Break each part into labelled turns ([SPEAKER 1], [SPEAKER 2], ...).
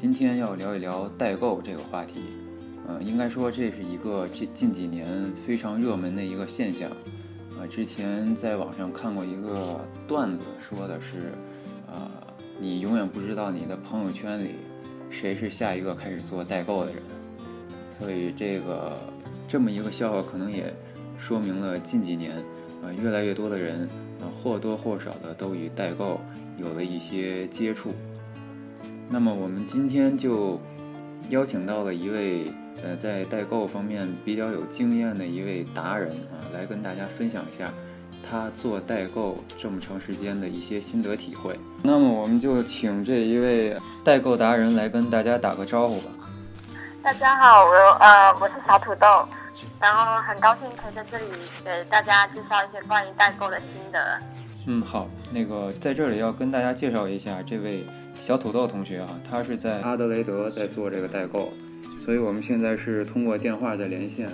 [SPEAKER 1] 今天要聊一聊代购这个话题。呃，应该说这是一个这近几年非常热门的一个现象。呃，之前在网上看过一个段子，说的是，呃，你永远不知道你的朋友圈里谁是下一个开始做代购的人。所以这个这么一个笑话，可能也说明了近几年，呃，越来越多的人。或多或少的都与代购有了一些接触。那么我们今天就邀请到了一位呃在代购方面比较有经验的一位达人啊，来跟大家分享一下他做代购这么长时间的一些心得体会。那么我们就请这一位代购达人来跟大家打个招呼吧。
[SPEAKER 2] 大家好，我呃我是小土豆。然后很高兴可以在这里给大家介绍一些关于代购的心得。
[SPEAKER 1] 嗯，好，那个在这里要跟大家介绍一下这位小土豆同学啊，他是在阿德雷德在做这个代购，所以我们现在是通过电话在连线。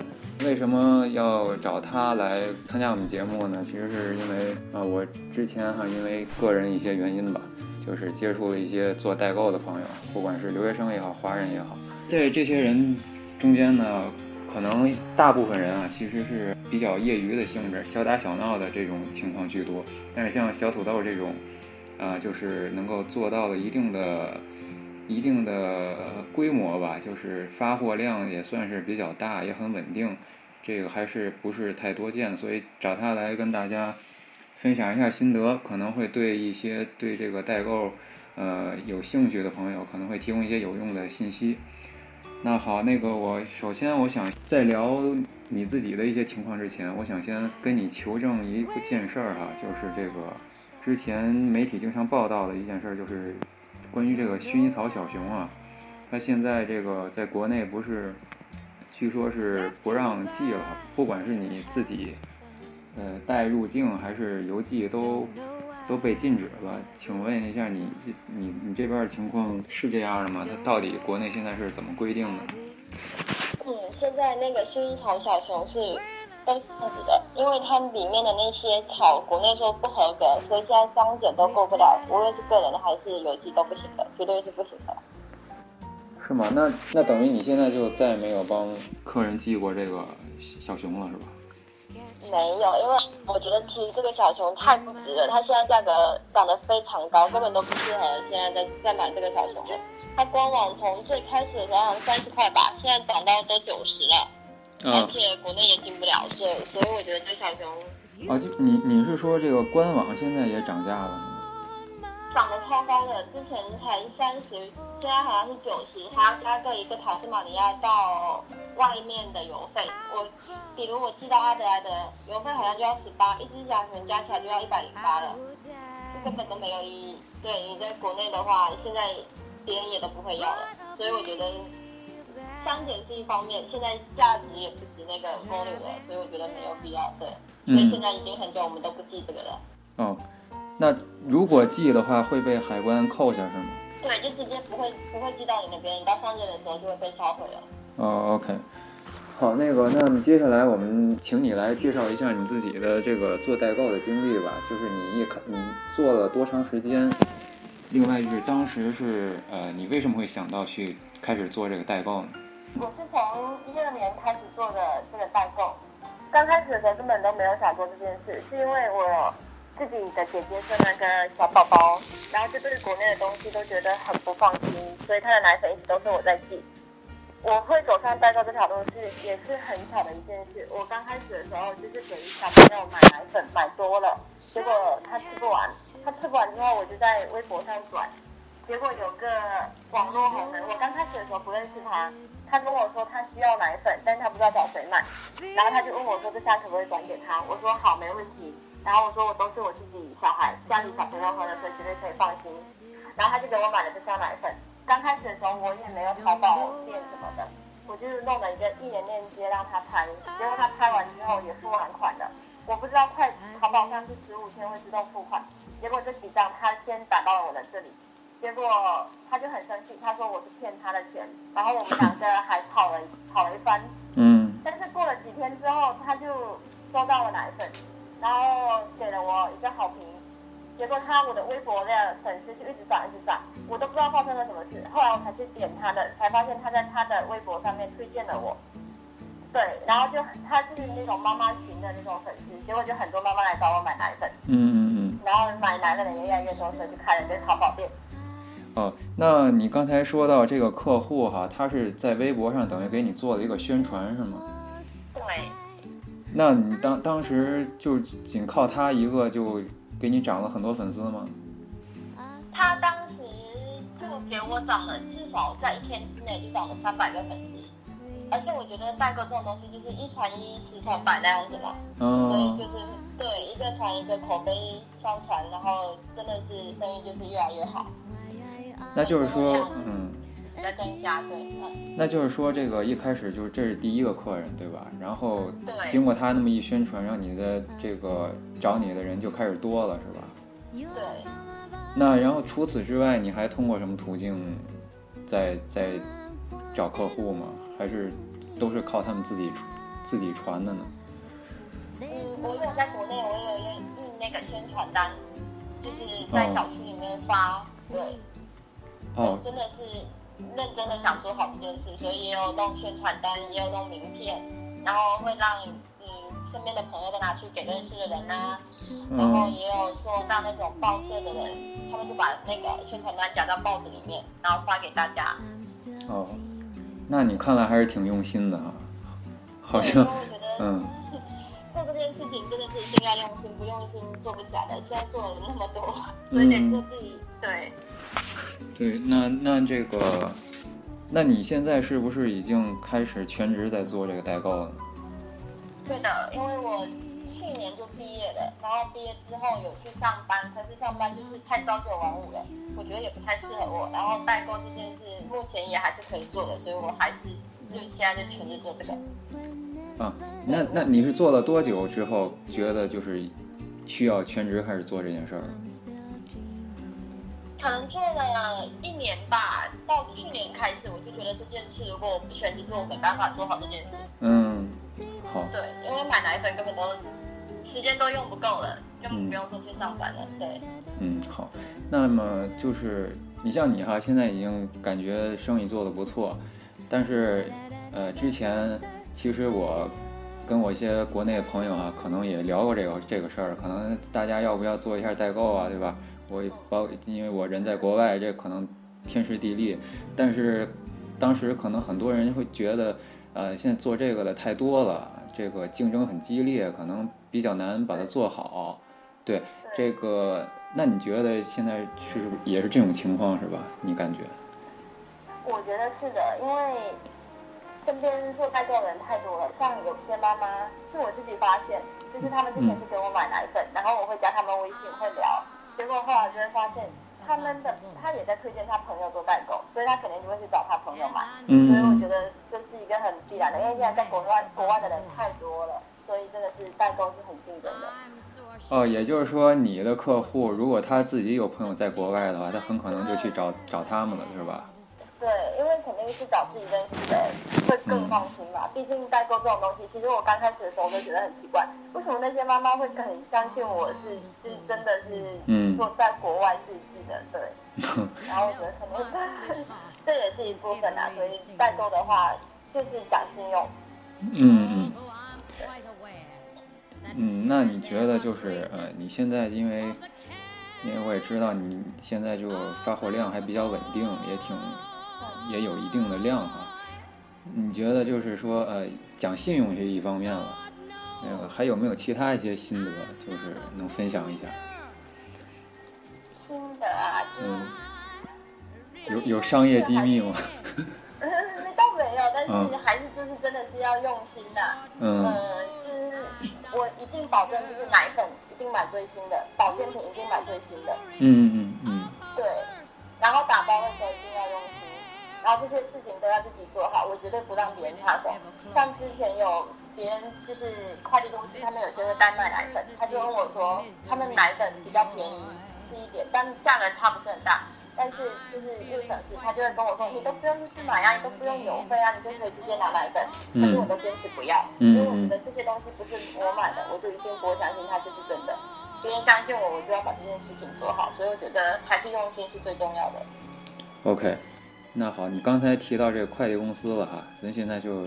[SPEAKER 1] 为什么要找他来参加我们节目呢？其实是因为啊，我之前哈因为个人一些原因吧，就是接触了一些做代购的朋友，不管是留学生也好，华人也好，在这些人中间呢。可能大部分人啊，其实是比较业余的性质，小打小闹的这种情况居多。但是像小土豆这种，啊，就是能够做到了一定的、一定的规模吧，就是发货量也算是比较大，也很稳定。这个还是不是太多见，所以找他来跟大家分享一下心得，可能会对一些对这个代购呃有兴趣的朋友，可能会提供一些有用的信息。那好，那个我首先我想在聊你自己的一些情况之前，我想先跟你求证一件事儿哈，就是这个之前媒体经常报道的一件事儿，就是关于这个薰衣草小熊啊，它现在这个在国内不是，据说是不让寄了，不管是你自己呃带入境还是邮寄都。都被禁止了，请问一下，你这你你这边的情况是这样的吗？它到底国内现在是怎么规定的？
[SPEAKER 2] 嗯，现在那个薰衣草小熊是都是禁止的，因为它里面的那些草国内说不合格，所以现在商检都过不了，无论是个人的还是邮寄都不行的，绝对是不行的。
[SPEAKER 1] 是吗？那那等于你现在就再也没有帮客人寄过这个小熊了，是吧？
[SPEAKER 2] 没有，因为我觉得其实这个小熊太不值了，它现在价格涨得非常高，根本都不适合现在在在买这个小熊了。它官网从最开始的时候三十块吧，现在涨到都九十了，而且国内也进不了，所以所以我觉得这小熊
[SPEAKER 1] 啊，就你你是说这个官网现在也涨价了？
[SPEAKER 2] 涨得超高的，之前才三十，现在好像是九十，还要加个一个塔斯马尼亚到外面的邮费。我比如我寄到阿德莱的邮费好像就要十八，一只小熊加起来就要一百零八了，这根本都没有意义。对你在国内的话，现在别人也都不会要了，所以我觉得商减是一方面，现在价值也不值那个 volume 了，所以我觉得没有必要。对，所以现在已经很久我们都不寄这个了。
[SPEAKER 1] 哦。那如果寄的话会被海关扣下是吗？
[SPEAKER 2] 对，就直接不会不会寄到你那边，你到上任的时候就会被销毁了。哦
[SPEAKER 1] ，OK，好，那个，那么接下来我们请你来介绍一下你自己的这个做代购的经历吧，就是你一你做了多长时间？另外就是当时是呃，你为什么会想到去开始做这个代购呢？
[SPEAKER 2] 我是从一二年开始做的这个代购，刚开始的时候根本都没有想做这件事，是因为我。自己的姐姐生了个小宝宝，然后就对国内的东西都觉得很不放心，所以她的奶粉一直都是我在寄。我会走上代购这条路是也是很巧的一件事。我刚开始的时候就是给小朋友买奶粉，买多了，结果他吃不完，他吃不完之后我就在微博上转，结果有个网络红人，我刚开始的时候不认识他，他跟我说他需要奶粉，但他不知道找谁买，然后他就问我说这下可不可以转给他？我说好，没问题。然后我说我都是我自己小孩家里小朋友喝的，所以绝对可以放心。然后他就给我买了这箱奶粉。刚开始的时候我也没有淘宝店什么的，我就是弄了一个一元链接让他拍。结果他拍完之后也付完款的。我不知道快淘宝上是十五天会自动付款。结果这笔账他先打到了我的这里，结果他就很生气，他说我是骗他的钱。然后我们两个还吵了吵了一番。嗯。但是过了几天之后，他就收到了奶粉。然后给了我一个好评，结果他我的微博的粉丝就一直涨一直涨，我都不知道发生了什么事。后来我才去点他的，才发现他在他的微博上面推荐了我。对，然后就他是那种妈妈群的那种粉丝，结果就很多妈妈来找我买奶粉，
[SPEAKER 1] 嗯嗯嗯。
[SPEAKER 2] 然后买奶粉的人越来越多，所以就开了一个淘宝店。
[SPEAKER 1] 哦，那你刚才说到这个客户哈，他是在微博上等于给你做了一个宣传是吗？
[SPEAKER 2] 对。
[SPEAKER 1] 那你当当时就仅靠他一个就给你涨了很多粉丝吗？
[SPEAKER 2] 他当时就给我涨了，至少在一天之内就涨了三百个粉丝。而且我觉得代购这种东西就是一传一，十传百那样子嘛，所以就是对一个传一个口碑相传，然后真的是生意就是越来越好。
[SPEAKER 1] 那就是说，嗯，
[SPEAKER 2] 在增加，对，
[SPEAKER 1] 那就是说，这个一开始就是这是第一个客人，对吧？然后经过他那么一宣传，让你的这个找你的人就开始多了，是
[SPEAKER 2] 吧？对。
[SPEAKER 1] 那然后除此之外，你还通过什么途径在在找客户吗？还是都是靠他们自己传自己传的呢？
[SPEAKER 2] 嗯，我有在国内，我有印印那个宣传单，就是在小区里面发，对。哦。真的是认真的想做好这件事，所以也有弄宣传单，也有弄名片，然后会让嗯身边的朋友都拿去给认识的人啊，然后也有说到那种报社的人，他们就把那个宣传单夹到报纸里面，然后发给大家。
[SPEAKER 1] 哦。那你看来还是挺用心的啊，好像，
[SPEAKER 2] 嗯，做这件事情真的是心要用心，不用心做不起来的。现在做了那么多，所以得做自己，对。
[SPEAKER 1] 对，那那这个，那你现在是不是已经开始全职在做这个代购了？
[SPEAKER 2] 对的，因为我去年就毕业了，然后毕业之后有去上班，可是上班就是太朝九晚五了。我觉得也不太适合我，然后代购这件事目前也还是可以做的，所以我还是就现在就全职做这个。
[SPEAKER 1] 啊，那那你是做了多久之后觉得就是需要全职开始做这件事儿？
[SPEAKER 2] 可能做了一年吧，到去年开始我就觉得这件事如果我不全职做，我没办法做好这件事。
[SPEAKER 1] 嗯，好。
[SPEAKER 2] 对，因为买奶粉根本都时间都用不够了。根本不用说去上班了，对。嗯，好，
[SPEAKER 1] 那么就是你像你哈，现在已经感觉生意做得不错，但是，呃，之前其实我跟我一些国内的朋友啊，可能也聊过这个这个事儿，可能大家要不要做一下代购啊，对吧？我包因为我人在国外，这可能天时地利，但是当时可能很多人会觉得，呃，现在做这个的太多了，这个竞争很激烈，可能比较难把它做好。对这个，那你觉得现在是也是这种情况是吧？你感觉？
[SPEAKER 2] 我觉得是的，因为身边做代购的人太多了。像有些妈妈是我自己发现，就是他们之前是给我买奶粉，然后我会加他们微信会聊，结果后来就会发现他们的他也在推荐他朋友做代购，所以他肯定就会去找他朋友买。所以我觉得这是一个很必然的，因为现在在国外国外的人太多了，所以真的是代购是很竞争的。
[SPEAKER 1] 哦，也就是说，你的客户如果他自己有朋友在国外的话，他很可能就去找找他们了，是吧？
[SPEAKER 2] 对，因为肯定是找自己认识的，会更放心嘛。毕竟代购这种东西，其实我刚开始的时候就觉得很奇怪，为什么那些妈妈会很相信我是是真的是做在国外自制的？对。然后我觉得可能这也是一部分啊，所以代购的话就是讲信用。
[SPEAKER 1] 嗯嗯。嗯，那你觉得就是呃，你现在因为，因为我也知道你现在就发货量还比较稳定，也挺，也有一定的量哈。你觉得就是说呃，讲信用是一方面了，那个还有没有其他一些心得，就是能分享一下？
[SPEAKER 2] 心得啊，就
[SPEAKER 1] 有有商业机密吗？
[SPEAKER 2] 那 倒没有，但是还是就是真的是要用心的，嗯，就是。我一定保证，就是奶粉一定买最新的，保健品一定买最新的。
[SPEAKER 1] 嗯嗯嗯。
[SPEAKER 2] 对，然后打包的时候一定要用心，然后这些事情都要自己做好，我绝对不让别人插手。像之前有别人就是快递公司，他们有些会代卖奶粉，他就问我说，他们奶粉比较便宜是一点，但价格差不是很大。但是就是又省事，他就会跟我说，你都不用去买啊，你都不用邮费啊，你就可以直接拿奶粉。可是我都坚持不要，因为我觉得这些东西不是我买的，我就一定不会相信它就是真的。别人相信我，我就要把这件事情做好。所以我觉得还是用心是最重要的。
[SPEAKER 1] OK，那好，你刚才提到这个快递公司了哈，咱现在就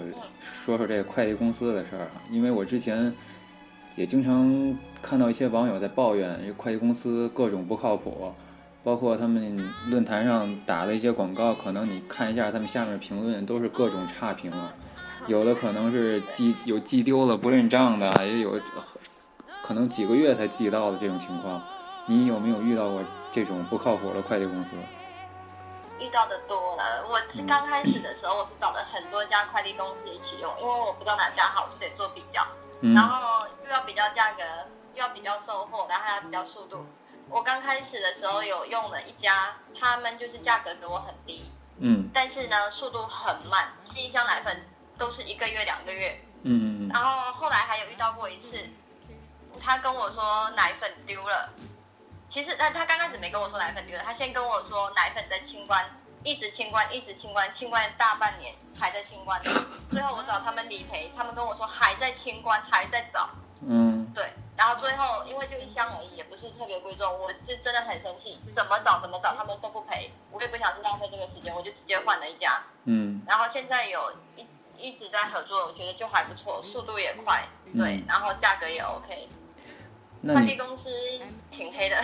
[SPEAKER 1] 说说这个快递公司的事儿哈，因为我之前也经常看到一些网友在抱怨，这快递公司各种不靠谱。包括他们论坛上打的一些广告，可能你看一下他们下面评论都是各种差评啊，有的可能是寄有寄丢了不认账的，也有可能几个月才寄到的这种情况。你有没有遇到过这种不靠谱的快递公司？
[SPEAKER 2] 遇到的多了。我刚开始的时候，我是找了很多家快递公司一起用，因为我不知道哪家好，我就得做比较，然后又要比较价格，又要比较售后，然后还要比较速度。我刚开始的时候有用了一家，他们就是价格给我很低，
[SPEAKER 1] 嗯，
[SPEAKER 2] 但是呢速度很慢，寄一箱奶粉都是一个月两个月，
[SPEAKER 1] 嗯嗯。
[SPEAKER 2] 然后后来还有遇到过一次，他跟我说奶粉丢了，其实他他刚开始没跟我说奶粉丢了，他先跟我说奶粉在清关，一直清关一直清关，清关大半年还在清关，最后我找他们理赔，他们跟我说还在清关还在找，
[SPEAKER 1] 嗯，
[SPEAKER 2] 对。然后最后，因为就一箱而已，也不是特别贵重，我是真的很生气，怎么找怎么找，他们都不赔，我也不想去浪费这个时间，我就直接换了一家。
[SPEAKER 1] 嗯。
[SPEAKER 2] 然后现在有一一直在合作，我觉得就还不错，速度也快，对，然后价格也 OK。快递公司挺黑的。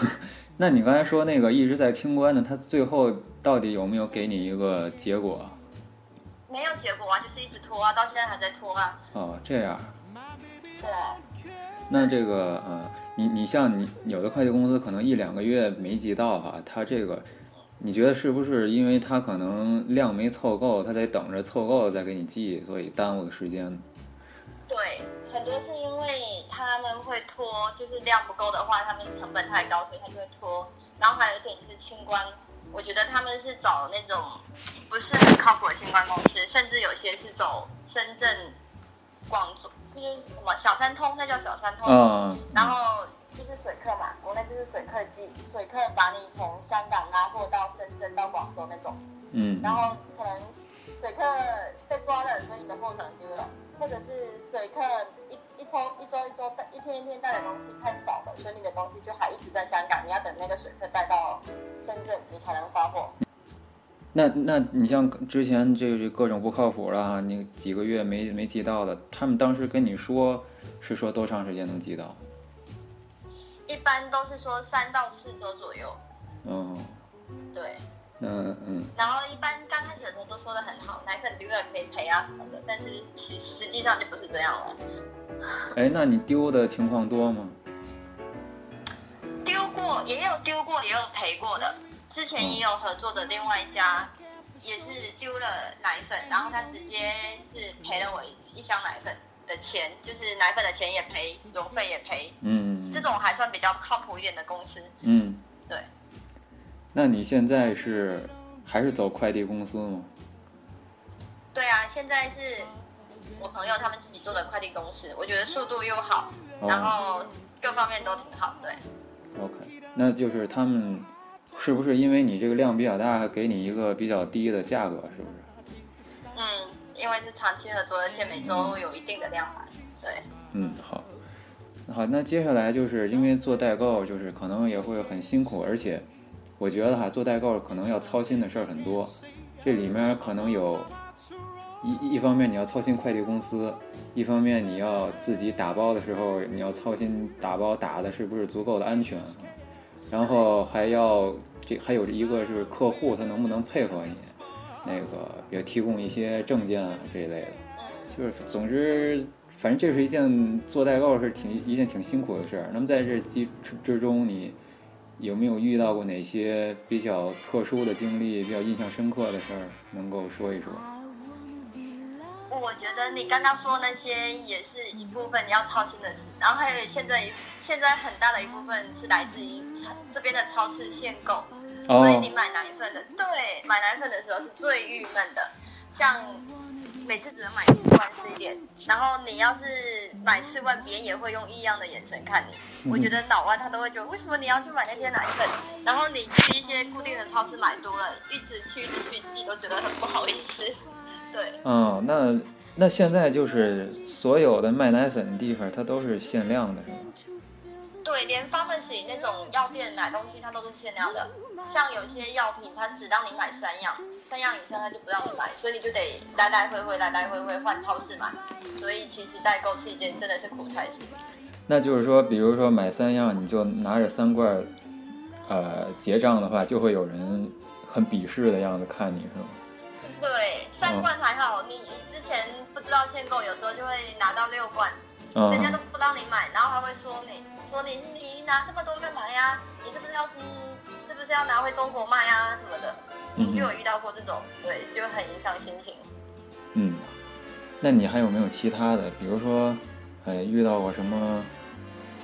[SPEAKER 1] 那你刚才说那个一直在清关的，他最后到底有没有给你一个结果？
[SPEAKER 2] 没有结果啊，就是一直拖啊，到现在还在拖啊。
[SPEAKER 1] 哦，这样。
[SPEAKER 2] 对。
[SPEAKER 1] 那这个呃，你你像你有的快递公司可能一两个月没寄到哈，他这个，你觉得是不是因为他可能量没凑够，他得等着凑够了再给你寄，所以耽误的时间？
[SPEAKER 2] 对，很多是因为他们会拖，就是量不够的话，他们成本太高，所以他就会拖。然后还有一点就是清关，我觉得他们是找那种不是很靠谱的清关公司，甚至有些是走深圳、广州。就是什么小三通，那叫小三通。
[SPEAKER 1] 嗯。
[SPEAKER 2] 然后就是水客嘛，国内就是水客机，水客把你从香港拉货到深圳到广州那种。
[SPEAKER 1] 嗯。
[SPEAKER 2] 然后可能水客被抓了，所以你的货可能丢了，或者是水客一一周一周一周带一天一天带的东西太少了，所以你的东西就还一直在香港，你要等那个水客带到深圳，你才能发货。
[SPEAKER 1] 那那你像之前这这各种不靠谱的哈，你几个月没没寄到的，他们当时跟你说是说多长时间能寄到？
[SPEAKER 2] 一般都是说三到四周左右。
[SPEAKER 1] 嗯。
[SPEAKER 2] 对。
[SPEAKER 1] 嗯嗯。
[SPEAKER 2] 然后一般刚开始的时候都说的很好，奶粉丢了可以赔啊什么的，但是其实际上就不是这样了。
[SPEAKER 1] 哎，那你丢的情况多吗？
[SPEAKER 2] 丢过，也有丢过，也有赔过的。之前也有合作的另外一家，也是丢了奶粉，然后他直接是赔了我一箱奶粉的钱，就是奶粉的钱也赔，邮费也赔。
[SPEAKER 1] 嗯。
[SPEAKER 2] 这种还算比较靠谱一点的公司。
[SPEAKER 1] 嗯。
[SPEAKER 2] 对。
[SPEAKER 1] 那你现在是还是走快递公司吗？
[SPEAKER 2] 对啊，现在是我朋友他们自己做的快递公司，我觉得速度又好，然后各方面都挺好，对。
[SPEAKER 1] OK，那就是他们。是不是因为你这个量比较大，给你一个比较低的价格？是不是？
[SPEAKER 2] 嗯，因为是长期合作，而且每周有一定的量嘛。对。
[SPEAKER 1] 嗯，好。好，那接下来就是因为做代购，就是可能也会很辛苦，而且我觉得哈，做代购可能要操心的事儿很多。这里面可能有一一方面你要操心快递公司，一方面你要自己打包的时候你要操心打包打的是不是足够的安全。然后还要这还有一个是客户他能不能配合你，那个也提供一些证件啊这一类的，就是总之反正这是一件做代购是挺一件挺辛苦的事儿。那么在这之之中，你有没有遇到过哪些比较特殊的经历、比较印象深刻的事儿，能够说一说？
[SPEAKER 2] 我觉得你刚刚说那些也是一部分你要操心的事，然后还有现在现在很大的一部分是来自于这边的超市限购，所以你买奶粉的，对，买奶粉的时候是最郁闷的。像每次只能买四罐是一点，然后你要是买四罐，别人也会用异样的眼神看你。我觉得脑外他都会觉得，为什么你要去买那些奶粉？然后你去一些固定的超市买多了，一直去一直去，自己都觉得很不好意思。对，
[SPEAKER 1] 哦，那那现在就是所有的卖奶粉的地方，它都是限量的，是吗？
[SPEAKER 2] 对，连 pharmacy 那种药店买东西，它都是限量的。像有些药品，它只让你买三样，三样以上他就不让你买，所以你就得来来回回、来来回回换超市买。所以其实代购是一件真的是苦差事。
[SPEAKER 1] 那就是说，比如说买三样，你就拿着三罐，呃，结账的话，就会有人很鄙视的样子看你，是吗？
[SPEAKER 2] 对，三罐还好，你之前不知道限购，有时候就会拿到六罐。
[SPEAKER 1] 嗯
[SPEAKER 2] 人家都不让你买，然后还会说你，说你你拿这么多干嘛呀？你是不是要是是不是要拿回中国卖呀什么的？
[SPEAKER 1] 嗯
[SPEAKER 2] 你就有遇到过这种，对，就很影响心情。
[SPEAKER 1] 嗯，那你还有没有其他的？比如说，呃，遇到过什么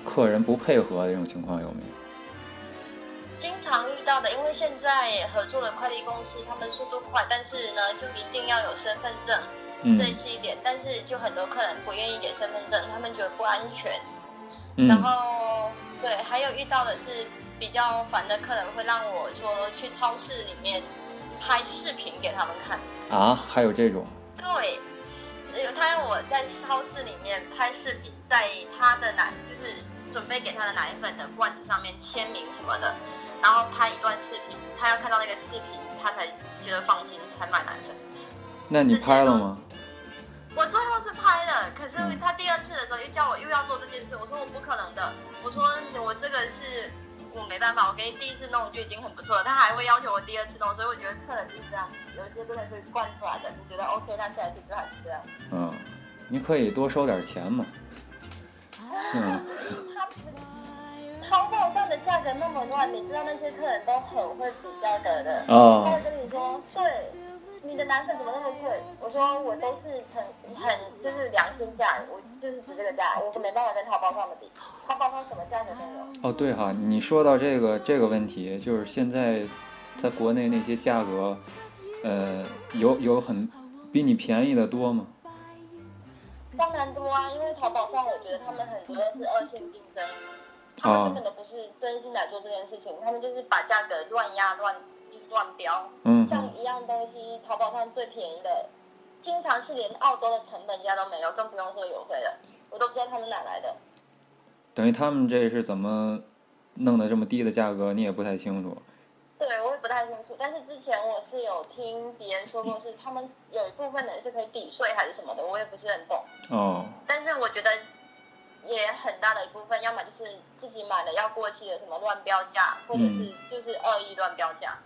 [SPEAKER 1] 客人不配合的这种情况有没有？
[SPEAKER 2] 经常遇到的，因为现在合作的快递公司，他们速度快，但是呢，就一定要有身份证，
[SPEAKER 1] 嗯
[SPEAKER 2] 这是一点。但是就很多客人不愿意给身份证，他们觉得不安全。
[SPEAKER 1] 嗯
[SPEAKER 2] 然后对，还有遇到的是比较烦的客人会让我说去超市里面拍视频给他们看。
[SPEAKER 1] 啊，还有这种，
[SPEAKER 2] 对，有他让我在超市里面拍视频，在他的奶就是准备给他的奶粉的罐子上面签名什么的，然后拍一段视频，他要看到那个视频，他才觉得放心才买奶粉。
[SPEAKER 1] 那你拍了吗？
[SPEAKER 2] 我最后是拍了，可是
[SPEAKER 1] 嗯
[SPEAKER 2] 他第二次的时候又叫我又要做这件事，我说我不可能的，我说我这个是我没办法，我给你第一次弄就已经很不错了，他还会要求我第二次弄，所以我觉得客人就是这样，有一些真的是惯出来的，你觉得 OK，那下一次就还是这样。
[SPEAKER 1] 嗯，你可以多收点钱嘛。嗯，
[SPEAKER 2] 淘宝上的价格那么乱，你知道那些客人都很会比价格的，哦他
[SPEAKER 1] 哦
[SPEAKER 2] 会，跟你说，对，你的奶粉怎么那么贵？我说我都是成很就是良心价，我就是值这个价，我没办法跟淘宝上的比，淘宝上什么价格都有。
[SPEAKER 1] 哦，对哈，你说到这个这个问题，就是现在在国内那些价格，呃，有有很比你便宜的多吗？
[SPEAKER 2] 当然多啊，因为淘宝上我觉得他们很多都是二线竞争，他们根本都不是真心来做这件事情，他们就是把价格乱压乱就是乱标。
[SPEAKER 1] 嗯
[SPEAKER 2] 像一样东西，淘宝上最便宜的，经常是连澳洲的成本价都没有，更不用说邮费了。我都不知道他们哪来的。
[SPEAKER 1] 等于他们这是怎么弄的这么低的价格，你也不太清楚。
[SPEAKER 2] 对，我也不太清楚，但是之前我是有听别人说过，是他们有一部分人是可以抵税还是什么的，我也不是很懂。
[SPEAKER 1] 哦，
[SPEAKER 2] 但是我觉得也很大的一部分，要么就是自己买的要过期的什么乱标价，或者是就是恶意乱标价。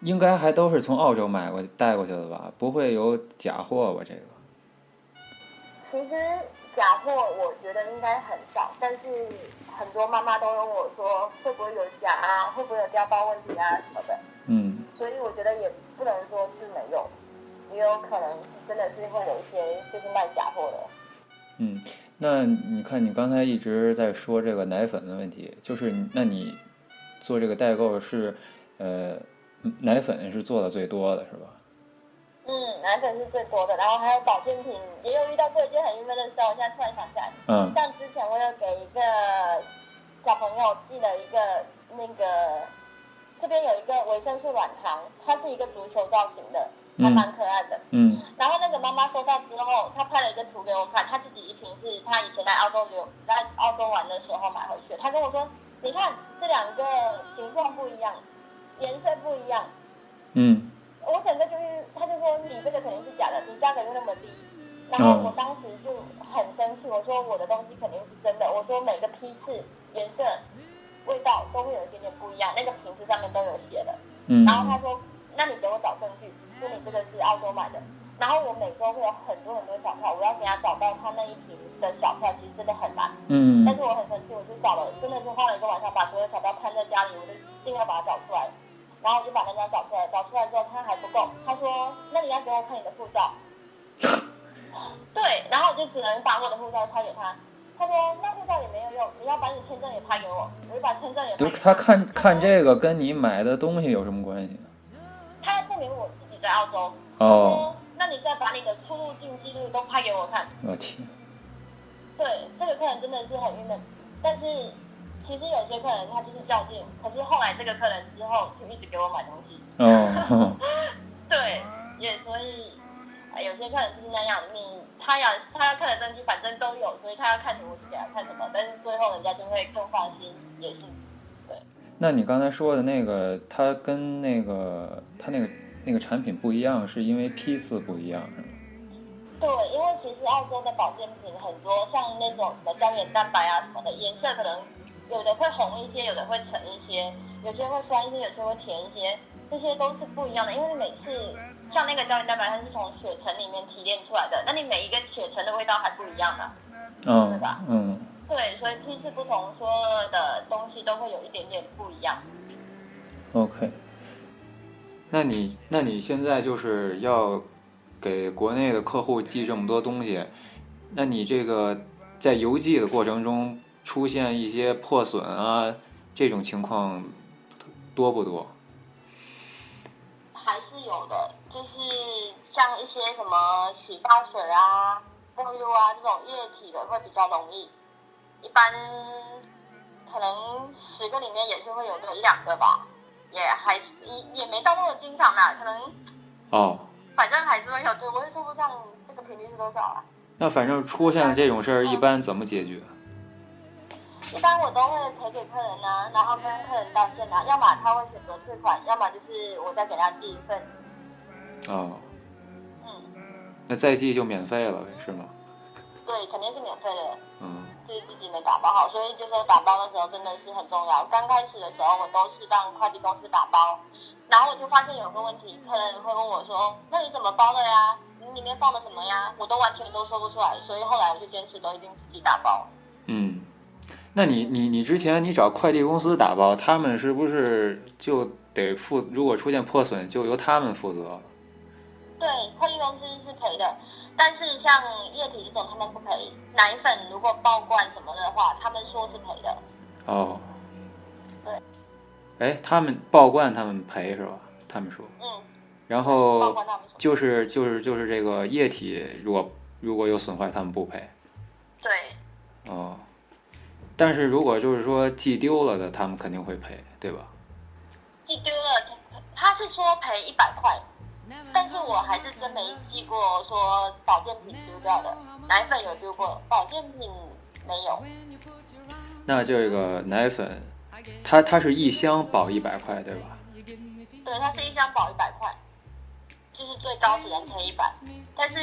[SPEAKER 1] 应该还都是从澳洲买过带过去的吧？不会有假货吧？这个？
[SPEAKER 2] 其实假货我觉得应该很少，但是很多妈妈都问我说会不会有假啊，会不会有掉包问题啊什么的，
[SPEAKER 1] 嗯
[SPEAKER 2] 所以我觉得也不能说是没有，也有可能是真的是会有一些就是卖假货的。
[SPEAKER 1] 嗯，那你看你刚才一直在说这个奶粉的问题，就是那你做这个代购是，呃，奶粉是做的最多的是吧？
[SPEAKER 2] 嗯，奶粉是最多的，然后还有保健品，也有遇到过一件很郁闷的事，我现在突然想起来，
[SPEAKER 1] 嗯
[SPEAKER 2] 像之前我有给一个小朋友寄了一个那个，这边有一个维生素软糖，它是一个足球造型的，还
[SPEAKER 1] 嗯
[SPEAKER 2] 蛮可爱的。
[SPEAKER 1] 嗯
[SPEAKER 2] 然后那个妈妈收到之后，她拍了一个图给我看，她自己一瓶是她以前在澳洲留在澳洲玩的时候买回去。她跟我说，你看这两个形状不一样，颜色不一样。
[SPEAKER 1] 嗯
[SPEAKER 2] 我整个就是，他就说你这个肯定是假的，你价格又那么低。然后我当时就很生气，我说我的东西肯定是真的，我说每个批次、颜色、味道都会有一点点不一样，那个瓶子上面都有写的。
[SPEAKER 1] 嗯
[SPEAKER 2] 然后他说，那你给我找证据，说你这个是澳洲买的。然后我每周会有很多很多小票，我要给他找到他那一瓶的小票，其实真的很难。
[SPEAKER 1] 嗯
[SPEAKER 2] 但是我很生气，我就找了，真的是花了一个晚上把所有小票摊在家里，我就一定要把它找出来。然后我就把那张找出来，找出来之后他还不够，他说那你要给我看你的护照。对，然后我就只能把我的护照拍给他。他说那护照也没有用，你要把你签证也拍给我，我就把签证也拍给
[SPEAKER 1] 他看看这个跟你买的东西有什么关系呢？
[SPEAKER 2] 他要证明我自己在澳洲。
[SPEAKER 1] 哦
[SPEAKER 2] 那你再把你的出入境记录都拍给我看。
[SPEAKER 1] 我天，
[SPEAKER 2] 对，这个客人真的是很郁闷。但是其实有些客人他就是较劲，可是后来这个客人之后就一直给我买东西。
[SPEAKER 1] 哦，
[SPEAKER 2] 对，也所以、呃有些客人就是那样，你他要他要看的东西反正都有，所以他要看什么我就给他看什么，但是最后人家就会更放心，也是对
[SPEAKER 1] 那你刚才说的那个，他跟那个他那个那个产品不一样，是因为批次不一样，是吗？
[SPEAKER 2] 对，因为其实澳洲的保健品很多，像那种什么胶原蛋白啊什么的，颜色可能有的会红一些，有的会橙一些，有些会酸一些，有些会甜一些，这些都是不一样的。因为每次像那个胶原蛋白，它是从血橙里面提炼出来的，那你每一个血橙的味道还不一样呢。对
[SPEAKER 1] 嗯
[SPEAKER 2] 吧
[SPEAKER 1] 嗯，
[SPEAKER 2] 对，所以批次不同，说的东西都会有一点点不一样。
[SPEAKER 1] OK。那你那你现在就是要给国内的客户寄这么多东西，那你这个在邮寄的过程中出现一些破损啊这种情况多不多？
[SPEAKER 2] 还是有的，就是像一些什么洗发水啊、沐浴露啊这种液体的会比较容易，一般可能十个里面也是会有个一两个吧，也还是也也没到那么经常啦，可能
[SPEAKER 1] 哦，
[SPEAKER 2] 反正还是会有，对我也说不上这个频率是多少啊。
[SPEAKER 1] 那反正出现这种事儿，一般怎么解决？
[SPEAKER 2] 一般我都会赔给客人啊，然后跟客人道歉啊，要么他会选择退款，要么就是我再给他寄一份，
[SPEAKER 1] 哦，
[SPEAKER 2] 嗯，
[SPEAKER 1] 那再寄就免费了，是吗？
[SPEAKER 2] 对，肯定是免费的。
[SPEAKER 1] 嗯
[SPEAKER 2] 就是自己没打包好，所以就说打包的时候真的是很重要。刚开始的时候，我都是让快递公司打包，然后我就发现有个问题，客人会问我说：“那你怎么包的呀？你里面放的什么呀？”我都完全都说不出来，所以后来我就坚持都一定自己打包。
[SPEAKER 1] 嗯，那你你你之前你找快递公司打包，他们是不是就得负？如果出现破损，就由他们负责？
[SPEAKER 2] 对，快递公司是赔的，但是像液体这种他们不赔。奶粉如果爆罐什么的话，他们说是赔的。
[SPEAKER 1] 哦，
[SPEAKER 2] 对。
[SPEAKER 1] 哎，他们报罐他们赔是吧？他们说，
[SPEAKER 2] 嗯，
[SPEAKER 1] 然后就是就是就是这个液体，如果如果有损坏，他们不赔。
[SPEAKER 2] 对。
[SPEAKER 1] 哦，但是如果就是说寄丢了的，他们肯定会赔，对吧？
[SPEAKER 2] 寄丢了，他是说赔一百块，但是我还是真没寄过说保健品丢掉的，奶粉有丢过，保健品没有。
[SPEAKER 1] 那这个奶粉，它它是一箱保一百块，对吧？
[SPEAKER 2] 对，它是一箱保一百块，就是最高只能赔一百。但是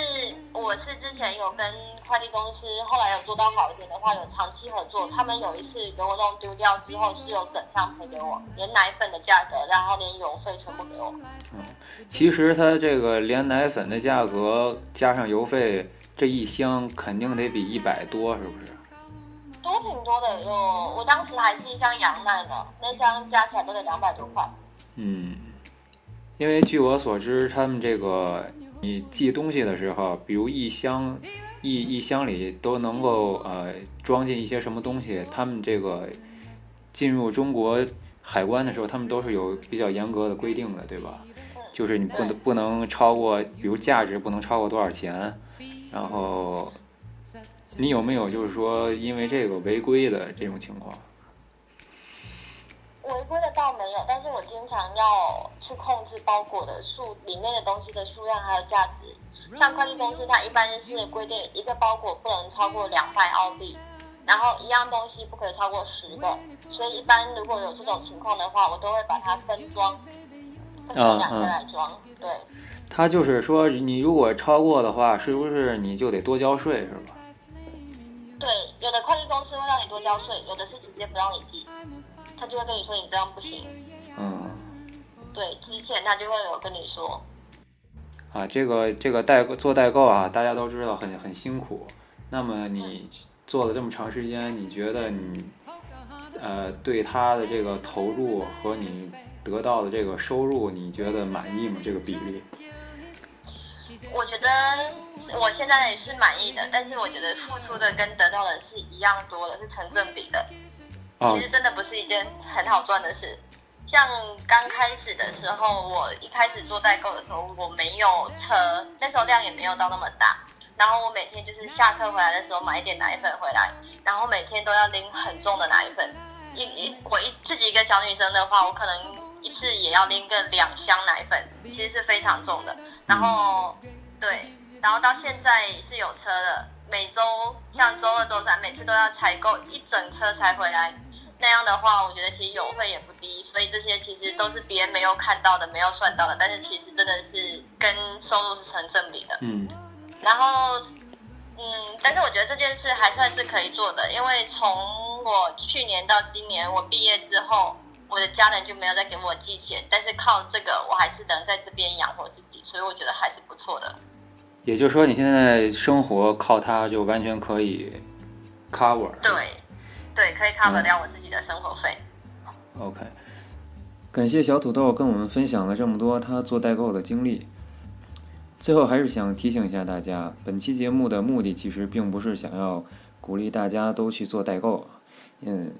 [SPEAKER 2] 我是之前有跟快递公司，后来有做到好一点的话，有长期合作，他们有一次给我弄丢掉之后，是有整箱赔给我，连奶粉的价格，然后连邮费全部给我。
[SPEAKER 1] 嗯其实它这个连奶粉的价格加上邮费，这一箱肯定得比一百多，是不是？
[SPEAKER 2] 多挺多的，有我当时还是一箱羊奶呢，那箱加起来都得两百多块。
[SPEAKER 1] 嗯，因为据我所知，他们这个你寄东西的时候，比如一箱一一箱里都能够呃装进一些什么东西，他们这个进入中国海关的时候，他们都是有比较严格的规定的，对吧？就是你不能不能超过，比如价值不能超过多少钱，然后你有没有就是说因为这个违规的这种情况？
[SPEAKER 2] 违规的倒没有，但是我经常要去控制包裹的数里面的东西的数量还有价值。像快递公司，它一般是规定一个包裹不能超过两百澳币，然后一样东西不可以超过十个。所以一般如果有这种情况的话，我都会把它分装，分成两个来装。对，
[SPEAKER 1] 他就是说，你如果超过的话，是不是你就得多交税，是吧？
[SPEAKER 2] 对，有的快递公司会让你多交税，有的是直接不让你寄，他就会跟你说你这样不行。
[SPEAKER 1] 嗯，
[SPEAKER 2] 对，之前他就会有跟你说，
[SPEAKER 1] 啊，这个这个代购做代购啊，大家都知道很很辛苦。那么你做了这么长时间，你觉得你呃对他的这个投入和你得到的这个收入，你觉得满意吗？这个比例？
[SPEAKER 2] 我觉得我现在也是满意的，但是我觉得付出的跟得到的是一样多的，是成正比的。其实真的不是一件很好赚的事。像刚开始的时候，我一开始做代购的时候，我没有车，那时候量也没有到那么大。然后我每天就是下课回来的时候买一点奶粉回来，然后每天都要拎很重的奶粉。一一我一自己一个小女生的话，我可能一次也要拎个两箱奶粉，其实是非常重的。然后对，然后到现在是有车的，每周像周二、周三，每次都要采购一整车才回来。那样的话，我觉得其实邮费也不低，所以这些其实都是别人没有看到的、没有算到的，但是其实真的是跟收入是成正比的。
[SPEAKER 3] 嗯。
[SPEAKER 2] 然后，嗯，但是我觉得这件事还算是可以做的，因为从我去年到今年，我毕业之后，我的家人就没有再给我寄钱，但是靠这个，我还是能在这边养活自己，所以我觉得还是不错的。
[SPEAKER 3] 也就是说，你现在生活靠它就完全可以 cover。
[SPEAKER 2] 对，对，可以 cover 掉我自己的生活费。
[SPEAKER 3] OK，感谢小土豆跟我们分享了这么多他做代购的经历。最后还是想提醒一下大家，本期节目的目的其实并不是想要鼓励大家都去做代购，嗯，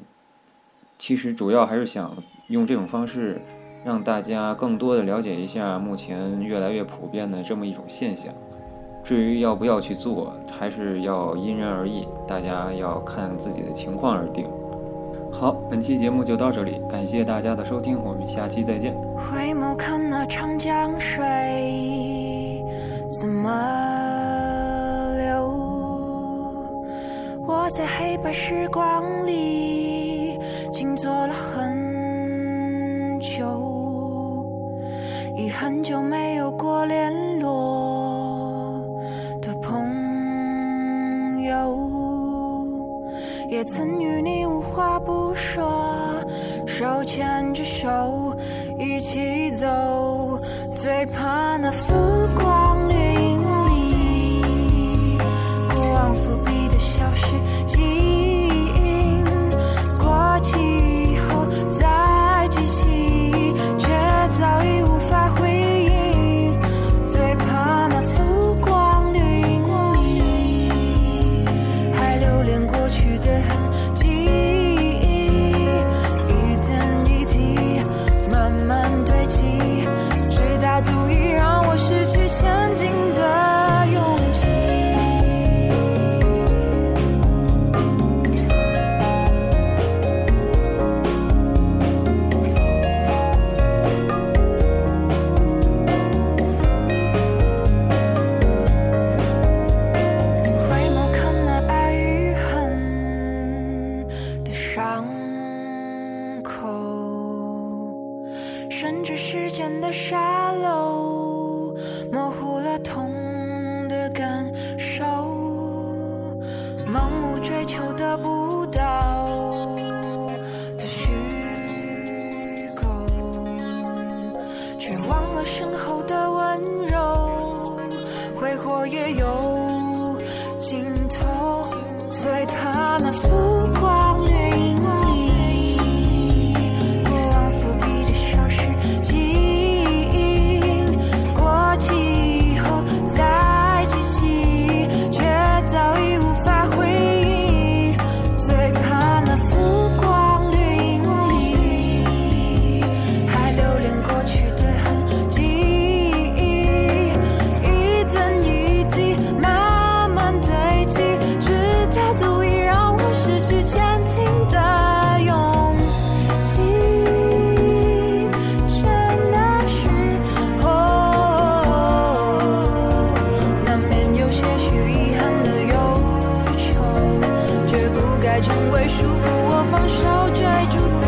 [SPEAKER 3] 其实主要还是想用这种方式让大家更多的了解一下目前越来越普遍的这么一种现象。至于要不要去做，还是要因人而异，大家要看自己的情况而定。好，本期节目就到这里，感谢大家的收听，我们下期再见。回眸看那长江水。怎么流？我在黑白时光里静坐了很久，已很久没有曾与你无话不说，手牵着手一起走，最怕那风爱成为束缚，我放手追逐。